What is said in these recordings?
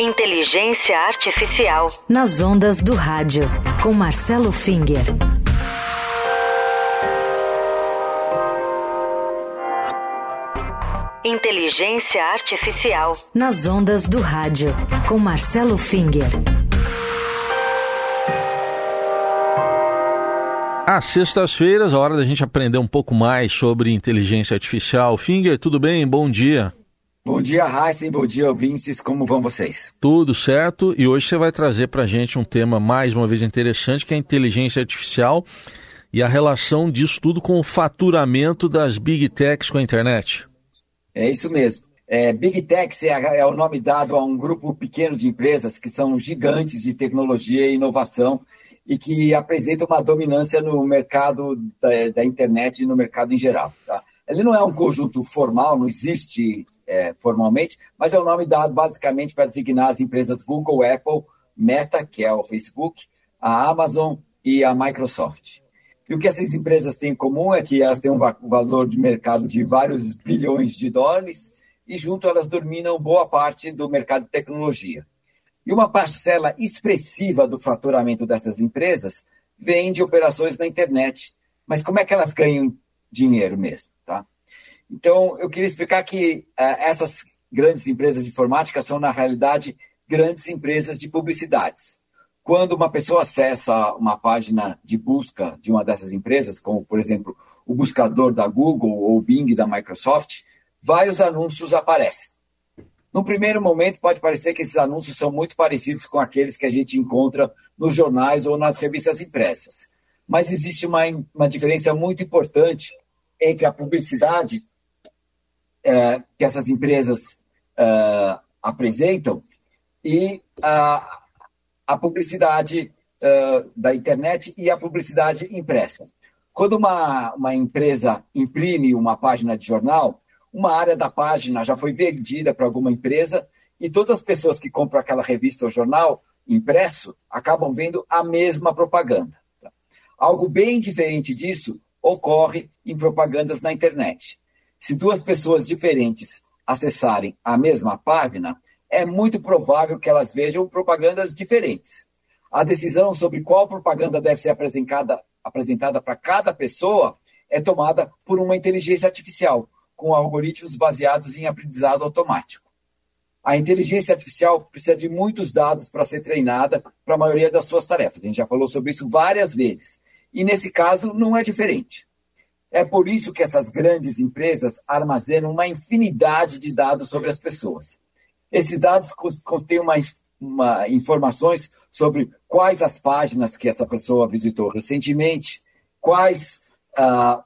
Inteligência Artificial. Nas ondas do rádio, com Marcelo Finger. Inteligência Artificial. Nas ondas do rádio, com Marcelo Finger. Às sextas-feiras, a hora da gente aprender um pouco mais sobre inteligência artificial. Finger, tudo bem? Bom dia. Bom dia, Heisen. Bom dia, ouvintes. Como vão vocês? Tudo certo. E hoje você vai trazer para a gente um tema mais uma vez interessante, que é a inteligência artificial e a relação disso tudo com o faturamento das big techs com a internet. É isso mesmo. É, big techs é, é o nome dado a um grupo pequeno de empresas que são gigantes de tecnologia e inovação e que apresentam uma dominância no mercado da, da internet e no mercado em geral. Tá? Ele não é um conjunto formal, não existe é, formalmente, mas é o nome dado basicamente para designar as empresas Google, Apple, Meta, que é o Facebook, a Amazon e a Microsoft. E o que essas empresas têm em comum é que elas têm um valor de mercado de vários bilhões de dólares e junto elas dominam boa parte do mercado de tecnologia. E uma parcela expressiva do faturamento dessas empresas vem de operações na internet. Mas como é que elas ganham dinheiro mesmo? Tá? Então, eu queria explicar que uh, essas grandes empresas de informática são, na realidade, grandes empresas de publicidades. Quando uma pessoa acessa uma página de busca de uma dessas empresas, como, por exemplo, o buscador da Google ou o Bing da Microsoft, vários anúncios aparecem. No primeiro momento, pode parecer que esses anúncios são muito parecidos com aqueles que a gente encontra nos jornais ou nas revistas impressas. Mas existe uma, uma diferença muito importante entre a publicidade é, que essas empresas é, apresentam e a, a publicidade é, da internet e a publicidade impressa. Quando uma, uma empresa imprime uma página de jornal, uma área da página já foi vendida para alguma empresa e todas as pessoas que compram aquela revista ou jornal impresso acabam vendo a mesma propaganda. Algo bem diferente disso ocorre em propagandas na internet. Se duas pessoas diferentes acessarem a mesma página, é muito provável que elas vejam propagandas diferentes. A decisão sobre qual propaganda deve ser apresentada, apresentada para cada pessoa é tomada por uma inteligência artificial, com algoritmos baseados em aprendizado automático. A inteligência artificial precisa de muitos dados para ser treinada para a maioria das suas tarefas. A gente já falou sobre isso várias vezes. E nesse caso não é diferente. É por isso que essas grandes empresas armazenam uma infinidade de dados sobre as pessoas. Esses dados contêm uma, uma, informações sobre quais as páginas que essa pessoa visitou recentemente, quais ah,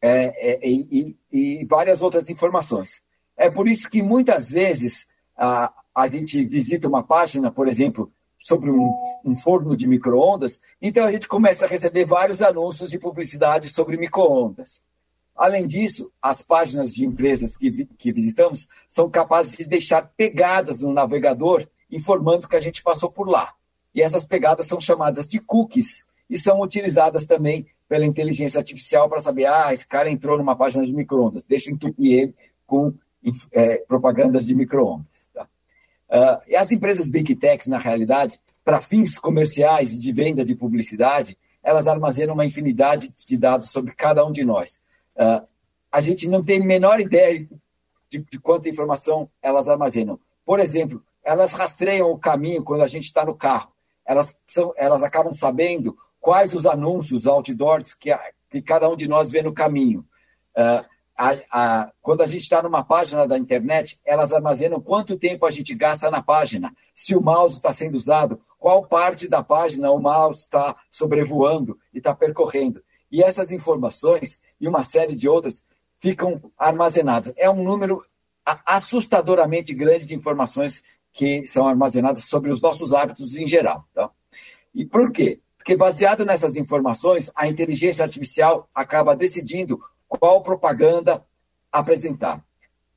é, é, e, e, várias outras informações. É por isso que muitas vezes a, a gente visita uma página, por exemplo, sobre um, um forno de microondas, então a gente começa a receber vários anúncios de publicidade sobre microondas. Além disso, as páginas de empresas que, que visitamos são capazes de deixar pegadas no navegador informando que a gente passou por lá. E essas pegadas são chamadas de cookies e são utilizadas também pela inteligência artificial para saber, ah, esse cara entrou numa página de microondas, deixa eu entupir ele com é, propagandas de microondas. Tá? Uh, e as empresas Big Techs, na realidade, para fins comerciais de venda de publicidade, elas armazenam uma infinidade de dados sobre cada um de nós. Uh, a gente não tem a menor ideia de, de quanta informação elas armazenam. Por exemplo, elas rastreiam o caminho quando a gente está no carro. Elas, são, elas acabam sabendo quais os anúncios, outdoors que, a, que cada um de nós vê no caminho. Uh, a, a, quando a gente está numa página da internet, elas armazenam quanto tempo a gente gasta na página, se o mouse está sendo usado, qual parte da página o mouse está sobrevoando e está percorrendo. E essas informações e uma série de outras ficam armazenadas. É um número assustadoramente grande de informações que são armazenadas sobre os nossos hábitos em geral. Tá? E por quê? Porque, baseado nessas informações, a inteligência artificial acaba decidindo qual propaganda apresentar.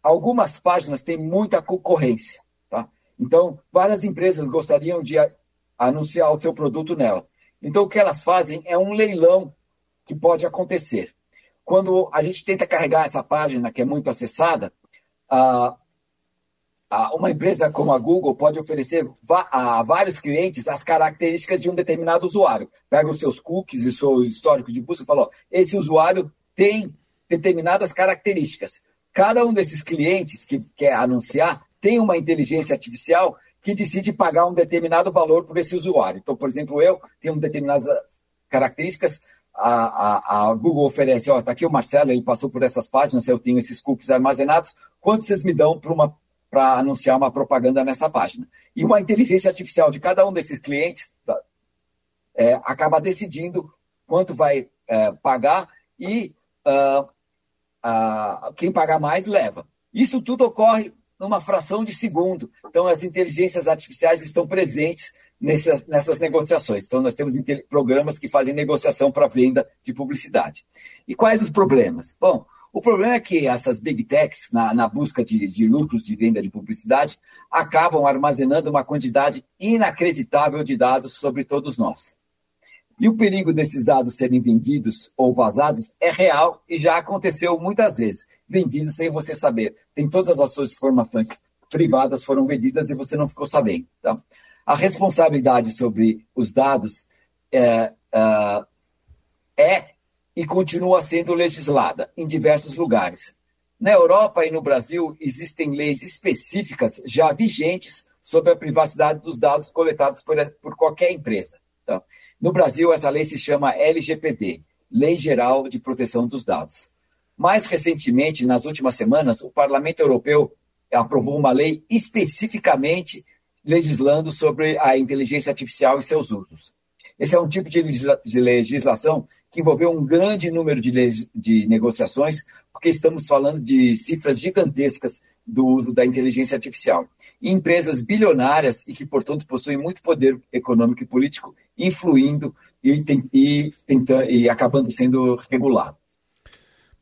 Algumas páginas têm muita concorrência. Tá? Então, várias empresas gostariam de anunciar o seu produto nela. Então, o que elas fazem é um leilão que pode acontecer. Quando a gente tenta carregar essa página, que é muito acessada, a, uma empresa como a Google pode oferecer a vários clientes as características de um determinado usuário. Pega os seus cookies e seu histórico de busca e fala: ó, esse usuário tem determinadas características. Cada um desses clientes que quer anunciar tem uma inteligência artificial que decide pagar um determinado valor por esse usuário. Então, por exemplo, eu tenho determinadas características, a, a, a Google oferece, ó, tá aqui o Marcelo, ele passou por essas páginas, eu tenho esses cookies armazenados, quanto vocês me dão para anunciar uma propaganda nessa página. E uma inteligência artificial de cada um desses clientes tá, é, acaba decidindo quanto vai é, pagar e uh, quem pagar mais leva. Isso tudo ocorre numa fração de segundo. Então, as inteligências artificiais estão presentes nessas, nessas negociações. Então, nós temos programas que fazem negociação para venda de publicidade. E quais os problemas? Bom, o problema é que essas big techs, na, na busca de, de, lucros de venda de publicidade, acabam armazenando uma quantidade inacreditável de dados sobre todos nós. E o perigo desses dados serem vendidos ou vazados é real e já aconteceu muitas vezes. Vendidos sem você saber. Tem todas as suas informações privadas foram vendidas e você não ficou sabendo. Tá? A responsabilidade sobre os dados é, é, é e continua sendo legislada em diversos lugares. Na Europa e no Brasil existem leis específicas já vigentes sobre a privacidade dos dados coletados por, por qualquer empresa. Tá? No Brasil, essa lei se chama LGPD, Lei Geral de Proteção dos Dados. Mais recentemente, nas últimas semanas, o Parlamento Europeu aprovou uma lei especificamente legislando sobre a inteligência artificial e seus usos. Esse é um tipo de legislação que envolveu um grande número de, de negociações, porque estamos falando de cifras gigantescas do uso da inteligência artificial. E empresas bilionárias e que, portanto, possuem muito poder econômico e político, influindo e, e, tentando, e acabando sendo regulado.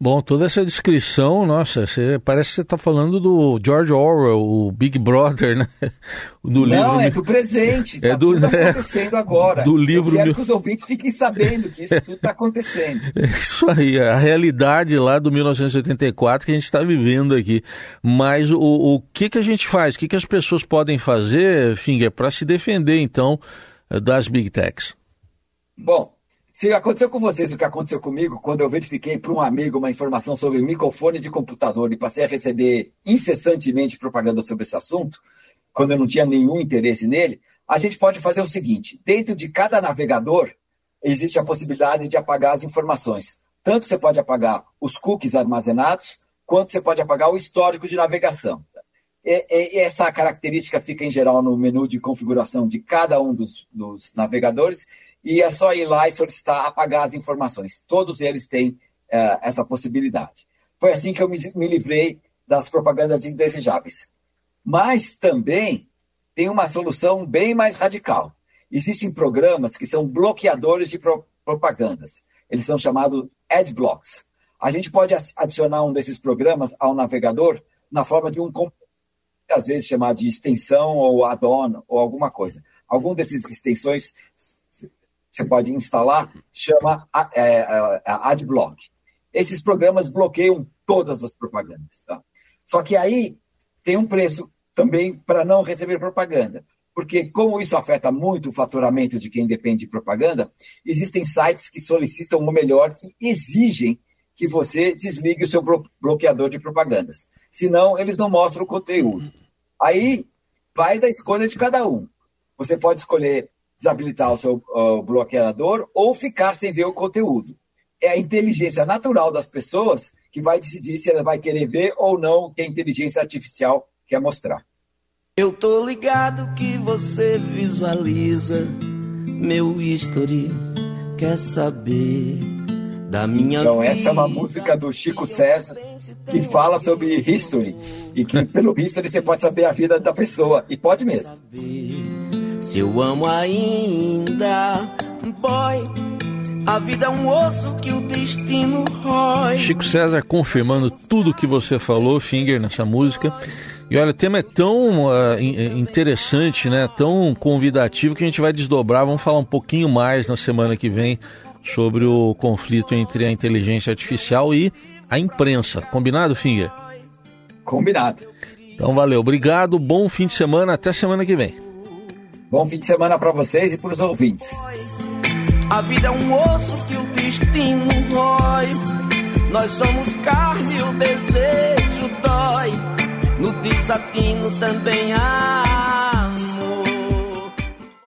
Bom, toda essa descrição, nossa, você, parece que você está falando do George Orwell, o Big Brother, né? Do Não, livro, é do presente. É tá do, tudo é, acontecendo agora. Do livro. Eu quero que os ouvintes fiquem sabendo que isso tudo está acontecendo. É isso aí, a realidade lá do 1984 que a gente está vivendo aqui. Mas o, o que, que a gente faz? O que, que as pessoas podem fazer, Finger, para se defender, então, das Big Techs? Bom, se aconteceu com vocês o que aconteceu comigo, quando eu verifiquei para um amigo uma informação sobre microfone de computador e passei a receber incessantemente propaganda sobre esse assunto, quando eu não tinha nenhum interesse nele, a gente pode fazer o seguinte: dentro de cada navegador existe a possibilidade de apagar as informações. Tanto você pode apagar os cookies armazenados, quanto você pode apagar o histórico de navegação. E, e, essa característica fica em geral no menu de configuração de cada um dos, dos navegadores e é só ir lá e solicitar apagar as informações. Todos eles têm é, essa possibilidade. Foi assim que eu me, me livrei das propagandas indesejáveis. Mas também tem uma solução bem mais radical. Existem programas que são bloqueadores de pro, propagandas. Eles são chamados adblocks. A gente pode adicionar um desses programas ao navegador na forma de um às vezes chamado de extensão ou add-on ou alguma coisa. Algum desses extensões você pode instalar, chama é, é, AdBlock. Esses programas bloqueiam todas as propagandas. Tá? Só que aí tem um preço também para não receber propaganda. Porque, como isso afeta muito o faturamento de quem depende de propaganda, existem sites que solicitam o melhor e exigem que você desligue o seu bloqueador de propagandas. Senão, eles não mostram o conteúdo. Aí vai da escolha de cada um. Você pode escolher desabilitar o seu uh, bloqueador ou ficar sem ver o conteúdo. É a inteligência natural das pessoas que vai decidir se ela vai querer ver ou não o que a inteligência artificial quer mostrar. Eu tô ligado que você visualiza meu history, quer saber da minha Então essa é uma música do Chico César que fala sobre history e que pelo history você pode saber a vida da pessoa e pode mesmo. Se eu amo ainda, boy. A vida é um osso que o destino rói. Chico César confirmando tudo que você falou, Finger, nessa música. E olha, o tema é tão uh, interessante, né? Tão convidativo que a gente vai desdobrar. Vamos falar um pouquinho mais na semana que vem sobre o conflito entre a inteligência artificial e a imprensa. Combinado, Finger? Combinado. Então valeu, obrigado, bom fim de semana, até semana que vem. Bom fim de semana para vocês e para os ouvintes. A vida é um osso que o destino rói. Nós somos carne, o desejo dói. No desatino também há